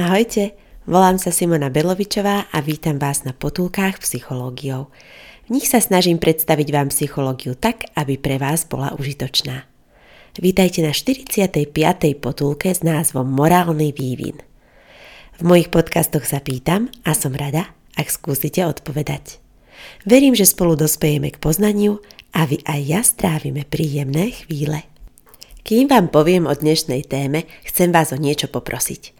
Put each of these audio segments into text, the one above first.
Ahojte, volám sa Simona Belovičová a vítam vás na potulkách psychológiou. V nich sa snažím predstaviť vám psychológiu tak, aby pre vás bola užitočná. Vítajte na 45. potulke s názvom Morálny vývin. V mojich podcastoch sa pýtam a som rada, ak skúsite odpovedať. Verím, že spolu dospejeme k poznaniu a vy aj ja strávime príjemné chvíle. Kým vám poviem o dnešnej téme, chcem vás o niečo poprosiť –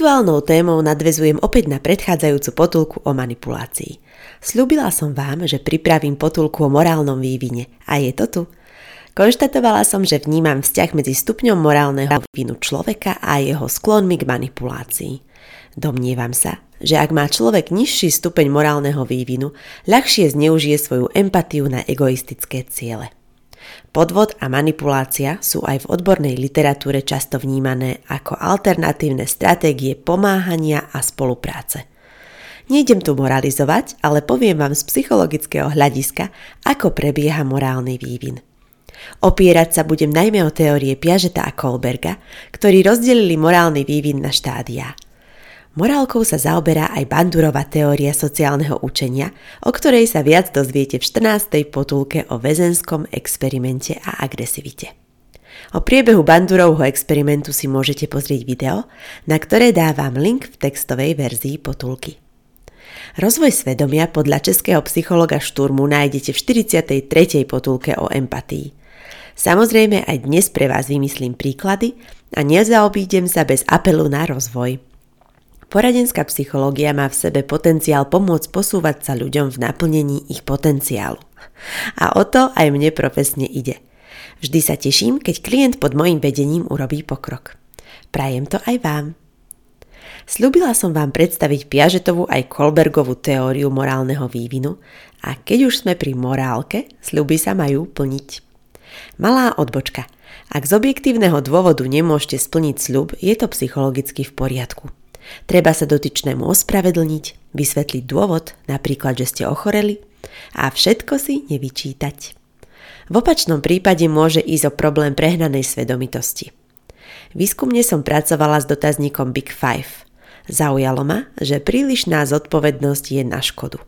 Aktuálnou témou nadvezujem opäť na predchádzajúcu potulku o manipulácii. Sľúbila som vám, že pripravím potulku o morálnom vývine a je to tu. Konštatovala som, že vnímam vzťah medzi stupňom morálneho vývinu človeka a jeho sklonmi k manipulácii. Domnievam sa, že ak má človek nižší stupeň morálneho vývinu, ľahšie zneužije svoju empatiu na egoistické ciele. Podvod a manipulácia sú aj v odbornej literatúre často vnímané ako alternatívne stratégie pomáhania a spolupráce. Nejdem tu moralizovať, ale poviem vám z psychologického hľadiska, ako prebieha morálny vývin. Opierať sa budem najmä o teórie Piažeta a Kolberga, ktorí rozdelili morálny vývin na štádia – Morálkou sa zaoberá aj Bandurova teória sociálneho učenia, o ktorej sa viac dozviete v 14. potulke o väzenskom experimente a agresivite. O priebehu Bandurovho experimentu si môžete pozrieť video, na ktoré dávam link v textovej verzii potulky. Rozvoj svedomia podľa českého psychologa Šturmu nájdete v 43. potulke o empatii. Samozrejme aj dnes pre vás vymyslím príklady a nezaobídem sa bez apelu na rozvoj. Poradenská psychológia má v sebe potenciál pomôcť posúvať sa ľuďom v naplnení ich potenciálu. A o to aj mne profesne ide. Vždy sa teším, keď klient pod mojim vedením urobí pokrok. Prajem to aj vám. Sľubila som vám predstaviť Piažetovú aj Kolbergovú teóriu morálneho vývinu a keď už sme pri morálke, sľuby sa majú plniť. Malá odbočka. Ak z objektívneho dôvodu nemôžete splniť sľub, je to psychologicky v poriadku. Treba sa dotyčnému ospravedlniť, vysvetliť dôvod, napríklad, že ste ochoreli a všetko si nevyčítať. V opačnom prípade môže ísť o problém prehnanej svedomitosti. Výskumne som pracovala s dotazníkom Big Five. Zaujalo ma, že prílišná zodpovednosť je na škodu.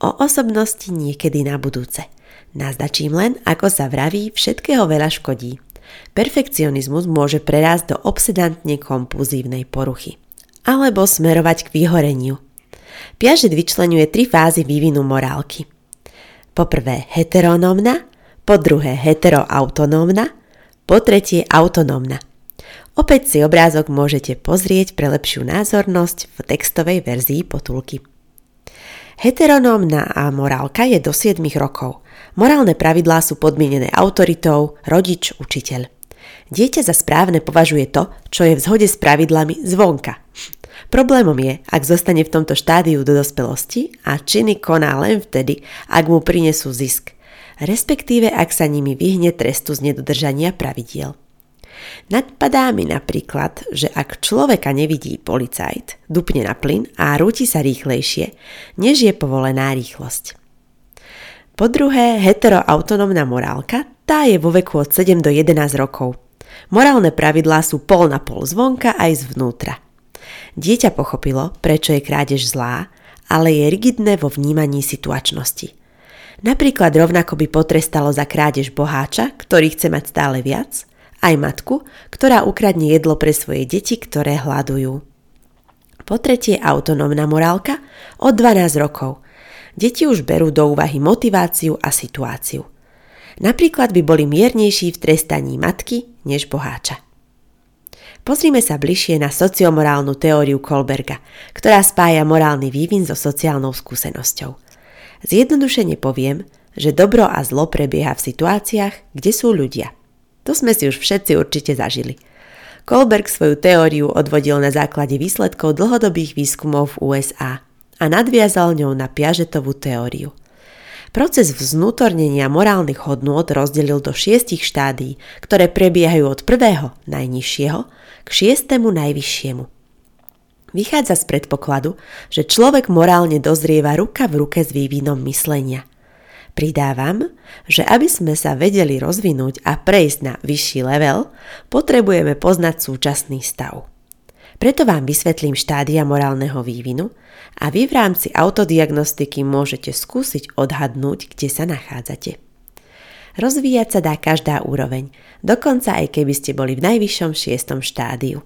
O osobnosti niekedy na budúce. Nazdačím len, ako sa vraví, všetkého veľa škodí. Perfekcionizmus môže prerásť do obsedantne kompulzívnej poruchy alebo smerovať k vyhoreniu. Piažet vyčlenuje tri fázy vývinu morálky. Po prvé heteronómna, po druhé heteroautonómna, po tretie autonómna. Opäť si obrázok môžete pozrieť pre lepšiu názornosť v textovej verzii potulky. Heteronómna a morálka je do 7 rokov. Morálne pravidlá sú podmienené autoritou, rodič, učiteľ. Dieťa za správne považuje to, čo je v zhode s pravidlami zvonka. Problémom je, ak zostane v tomto štádiu do dospelosti a činy koná len vtedy, ak mu prinesú zisk, respektíve ak sa nimi vyhne trestu z nedodržania pravidiel. Nadpadá mi napríklad, že ak človeka nevidí policajt, dupne na plyn a rúti sa rýchlejšie, než je povolená rýchlosť. Po druhé, heteroautonómna morálka, tá je vo veku od 7 do 11 rokov – Morálne pravidlá sú pol na pol zvonka aj zvnútra. Dieťa pochopilo, prečo je krádež zlá, ale je rigidné vo vnímaní situačnosti. Napríklad rovnako by potrestalo za krádež boháča, ktorý chce mať stále viac, aj matku, ktorá ukradne jedlo pre svoje deti, ktoré hľadujú. Po tretie autonómna morálka od 12 rokov. Deti už berú do úvahy motiváciu a situáciu. Napríklad by boli miernejší v trestaní matky než boháča. Pozrime sa bližšie na sociomorálnu teóriu Kolberga, ktorá spája morálny vývin so sociálnou skúsenosťou. Zjednodušene poviem, že dobro a zlo prebieha v situáciách, kde sú ľudia. To sme si už všetci určite zažili. Kohlberg svoju teóriu odvodil na základe výsledkov dlhodobých výskumov v USA a nadviazal ňou na Piažetovú teóriu. Proces vznútornenia morálnych hodnôt rozdelil do šiestich štádí, ktoré prebiehajú od prvého, najnižšieho, k šiestému najvyššiemu. Vychádza z predpokladu, že človek morálne dozrieva ruka v ruke s vývinom myslenia. Pridávam, že aby sme sa vedeli rozvinúť a prejsť na vyšší level, potrebujeme poznať súčasný stav. Preto vám vysvetlím štádia morálneho vývinu a vy v rámci autodiagnostiky môžete skúsiť odhadnúť, kde sa nachádzate. Rozvíjať sa dá každá úroveň, dokonca aj keby ste boli v najvyššom šiestom štádiu.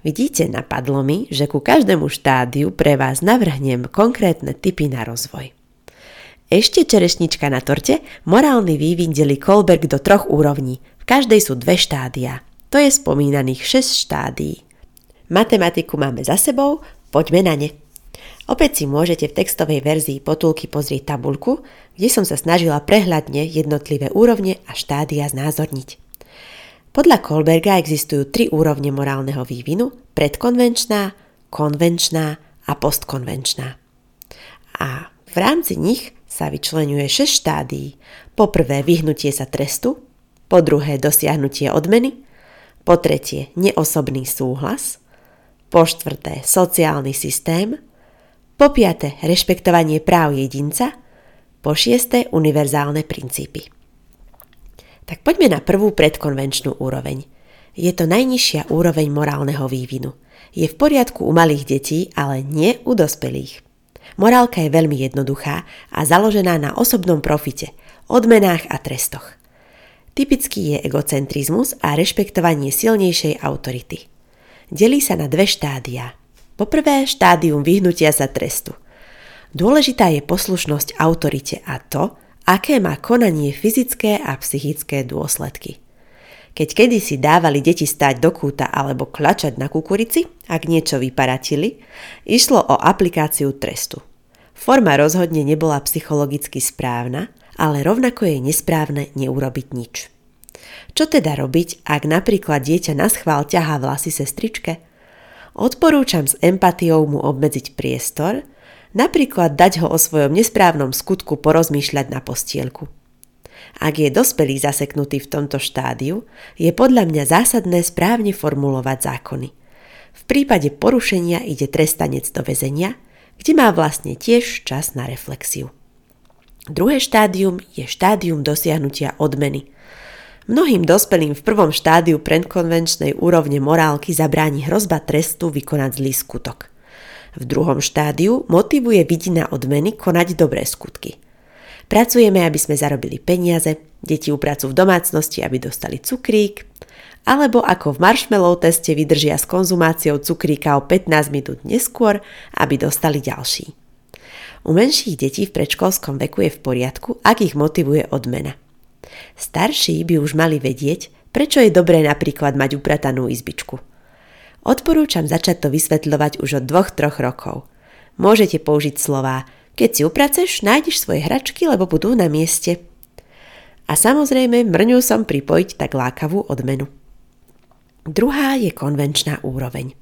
Vidíte, napadlo mi, že ku každému štádiu pre vás navrhnem konkrétne typy na rozvoj. Ešte čerešnička na torte, morálny vývin delí Kolberg do troch úrovní. V každej sú dve štádia. To je spomínaných 6 štádií. Matematiku máme za sebou, poďme na ne. Opäť si môžete v textovej verzii potulky pozrieť tabulku, kde som sa snažila prehľadne jednotlivé úrovne a štádia znázorniť. Podľa Kolberga existujú tri úrovne morálneho vývinu, predkonvenčná, konvenčná a postkonvenčná. A v rámci nich sa vyčlenuje 6 štádií. Po prvé vyhnutie sa trestu, po druhé dosiahnutie odmeny, po tretie neosobný súhlas, po štvrté sociálny systém, po piaté rešpektovanie práv jedinca, po šiesté univerzálne princípy. Tak poďme na prvú predkonvenčnú úroveň. Je to najnižšia úroveň morálneho vývinu. Je v poriadku u malých detí, ale nie u dospelých. Morálka je veľmi jednoduchá a založená na osobnom profite, odmenách a trestoch. Typický je egocentrizmus a rešpektovanie silnejšej autority delí sa na dve štádia. Poprvé štádium vyhnutia sa trestu. Dôležitá je poslušnosť autorite a to, aké má konanie fyzické a psychické dôsledky. Keď kedysi dávali deti stáť do kúta alebo klačať na kukurici, ak niečo vyparatili, išlo o aplikáciu trestu. Forma rozhodne nebola psychologicky správna, ale rovnako je nesprávne neurobiť nič. Čo teda robiť, ak napríklad dieťa na schvál ťahá vlasy sestričke? Odporúčam s empatiou mu obmedziť priestor, napríklad dať ho o svojom nesprávnom skutku porozmýšľať na postielku. Ak je dospelý zaseknutý v tomto štádiu, je podľa mňa zásadné správne formulovať zákony. V prípade porušenia ide trestanec do väzenia, kde má vlastne tiež čas na reflexiu. Druhé štádium je štádium dosiahnutia odmeny – Mnohým dospelým v prvom štádiu predkonvenčnej úrovne morálky zabráni hrozba trestu vykonať zlý skutok. V druhom štádiu motivuje vidina odmeny konať dobré skutky. Pracujeme, aby sme zarobili peniaze, deti upracujú v domácnosti, aby dostali cukrík, alebo ako v marshmallow teste vydržia s konzumáciou cukríka o 15 minút neskôr, aby dostali ďalší. U menších detí v predškolskom veku je v poriadku, ak ich motivuje odmena – Starší by už mali vedieť, prečo je dobré napríklad mať upratanú izbičku. Odporúčam začať to vysvetľovať už od dvoch, troch rokov. Môžete použiť slová keď si upraceš, nájdeš svoje hračky, lebo budú na mieste. A samozrejme mrňu som pripojiť tak lákavú odmenu. Druhá je konvenčná úroveň.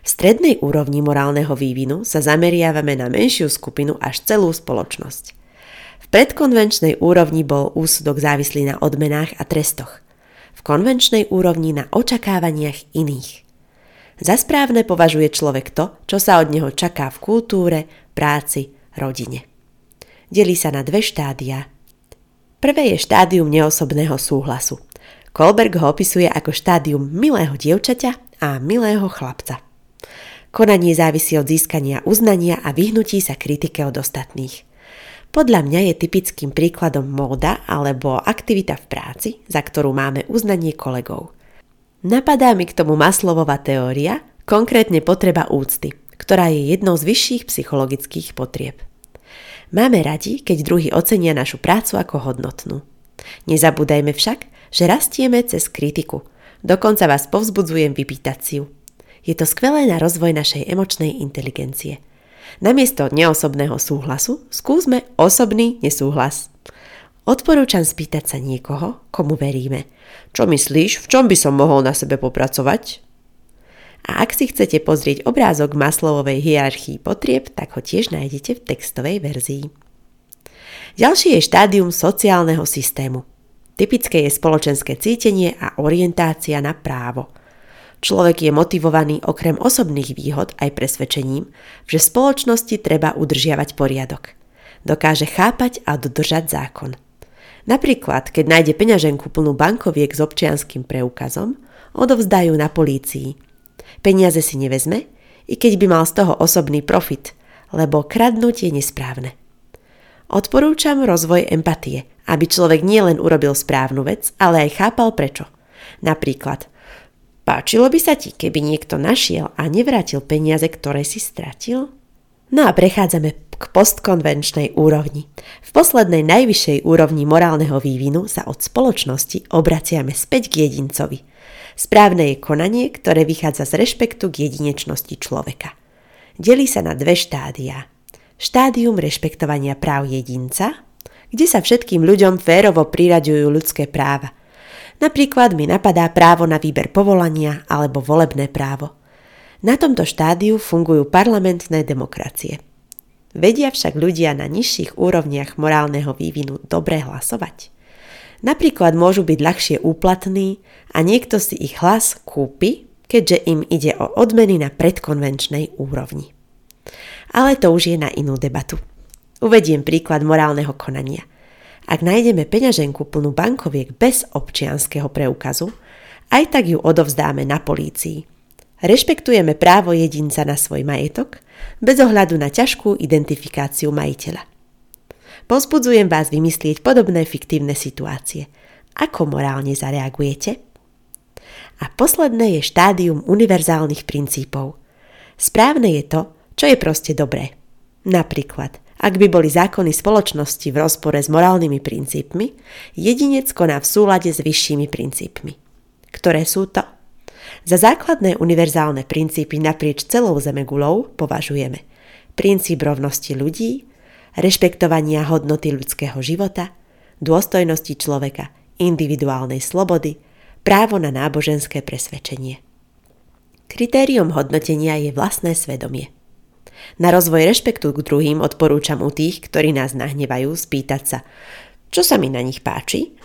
V strednej úrovni morálneho vývinu sa zameriavame na menšiu skupinu až celú spoločnosť predkonvenčnej úrovni bol úsudok závislý na odmenách a trestoch. V konvenčnej úrovni na očakávaniach iných. Za správne považuje človek to, čo sa od neho čaká v kultúre, práci, rodine. Delí sa na dve štádia. Prvé je štádium neosobného súhlasu. Kolberg ho opisuje ako štádium milého dievčaťa a milého chlapca. Konanie závisí od získania uznania a vyhnutí sa kritike od ostatných. Podľa mňa je typickým príkladom móda alebo aktivita v práci, za ktorú máme uznanie kolegov. Napadá mi k tomu Maslovová teória, konkrétne potreba úcty, ktorá je jednou z vyšších psychologických potrieb. Máme radi, keď druhý ocenia našu prácu ako hodnotnú. Nezabúdajme však, že rastieme cez kritiku. Dokonca vás povzbudzujem vypýtať si ju. Je to skvelé na rozvoj našej emočnej inteligencie – Namiesto neosobného súhlasu skúsme osobný nesúhlas. Odporúčam spýtať sa niekoho, komu veríme. Čo myslíš, v čom by som mohol na sebe popracovať? A ak si chcete pozrieť obrázok maslovovej hierarchii potrieb, tak ho tiež nájdete v textovej verzii. Ďalšie je štádium sociálneho systému. Typické je spoločenské cítenie a orientácia na právo. Človek je motivovaný okrem osobných výhod aj presvedčením, že v spoločnosti treba udržiavať poriadok. Dokáže chápať a dodržať zákon. Napríklad, keď nájde peňaženku plnú bankoviek s občianským preukazom, odovzdajú na polícii. Peniaze si nevezme, i keď by mal z toho osobný profit, lebo kradnúť je nesprávne. Odporúčam rozvoj empatie, aby človek nielen urobil správnu vec, ale aj chápal prečo. Napríklad, páčilo by sa ti, keby niekto našiel a nevrátil peniaze, ktoré si stratil? No a prechádzame k postkonvenčnej úrovni. V poslednej najvyššej úrovni morálneho vývinu sa od spoločnosti obraciame späť k jedincovi. Správne je konanie, ktoré vychádza z rešpektu k jedinečnosti človeka. Delí sa na dve štádia. Štádium rešpektovania práv jedinca, kde sa všetkým ľuďom férovo priraďujú ľudské práva. Napríklad mi napadá právo na výber povolania alebo volebné právo. Na tomto štádiu fungujú parlamentné demokracie – Vedia však ľudia na nižších úrovniach morálneho vývinu dobre hlasovať. Napríklad môžu byť ľahšie úplatní a niekto si ich hlas kúpi, keďže im ide o odmeny na predkonvenčnej úrovni. Ale to už je na inú debatu. Uvediem príklad morálneho konania. Ak nájdeme peňaženku plnú bankoviek bez občianského preukazu, aj tak ju odovzdáme na polícii – Rešpektujeme právo jedinca na svoj majetok bez ohľadu na ťažkú identifikáciu majiteľa. Pozbudzujem vás vymyslieť podobné fiktívne situácie. Ako morálne zareagujete? A posledné je štádium univerzálnych princípov. Správne je to, čo je proste dobré. Napríklad, ak by boli zákony spoločnosti v rozpore s morálnymi princípmi, jedinec koná v súlade s vyššími princípmi. Ktoré sú to? Za základné univerzálne princípy naprieč celou Zemegulou považujeme princíp rovnosti ľudí, rešpektovania hodnoty ľudského života, dôstojnosti človeka, individuálnej slobody, právo na náboženské presvedčenie. Kritérium hodnotenia je vlastné svedomie. Na rozvoj rešpektu k druhým odporúčam u tých, ktorí nás nahnevajú, spýtať sa, čo sa mi na nich páči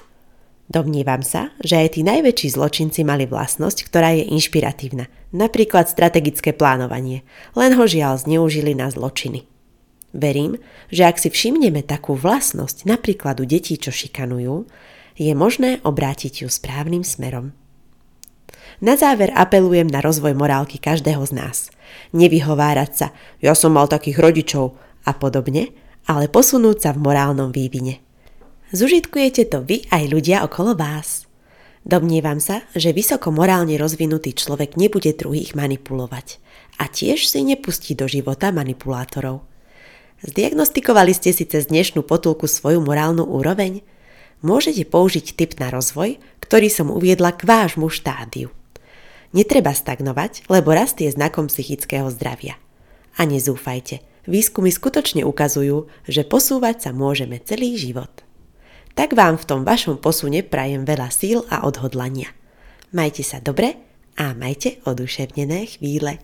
Domnievam sa, že aj tí najväčší zločinci mali vlastnosť, ktorá je inšpiratívna, napríklad strategické plánovanie, len ho žiaľ zneužili na zločiny. Verím, že ak si všimneme takú vlastnosť napríklad u detí, čo šikanujú, je možné obrátiť ju správnym smerom. Na záver apelujem na rozvoj morálky každého z nás. Nevyhovárať sa, ja som mal takých rodičov a podobne, ale posunúť sa v morálnom vývine. Zužitkujete to vy aj ľudia okolo vás. Domnievam sa, že vysoko morálne rozvinutý človek nebude druhých manipulovať a tiež si nepustí do života manipulátorov. Zdiagnostikovali ste si cez dnešnú potulku svoju morálnu úroveň? Môžete použiť tip na rozvoj, ktorý som uviedla k vášmu štádiu. Netreba stagnovať, lebo rast je znakom psychického zdravia. A nezúfajte, výskumy skutočne ukazujú, že posúvať sa môžeme celý život tak vám v tom vašom posune prajem veľa síl a odhodlania. Majte sa dobre a majte oduševnené chvíle.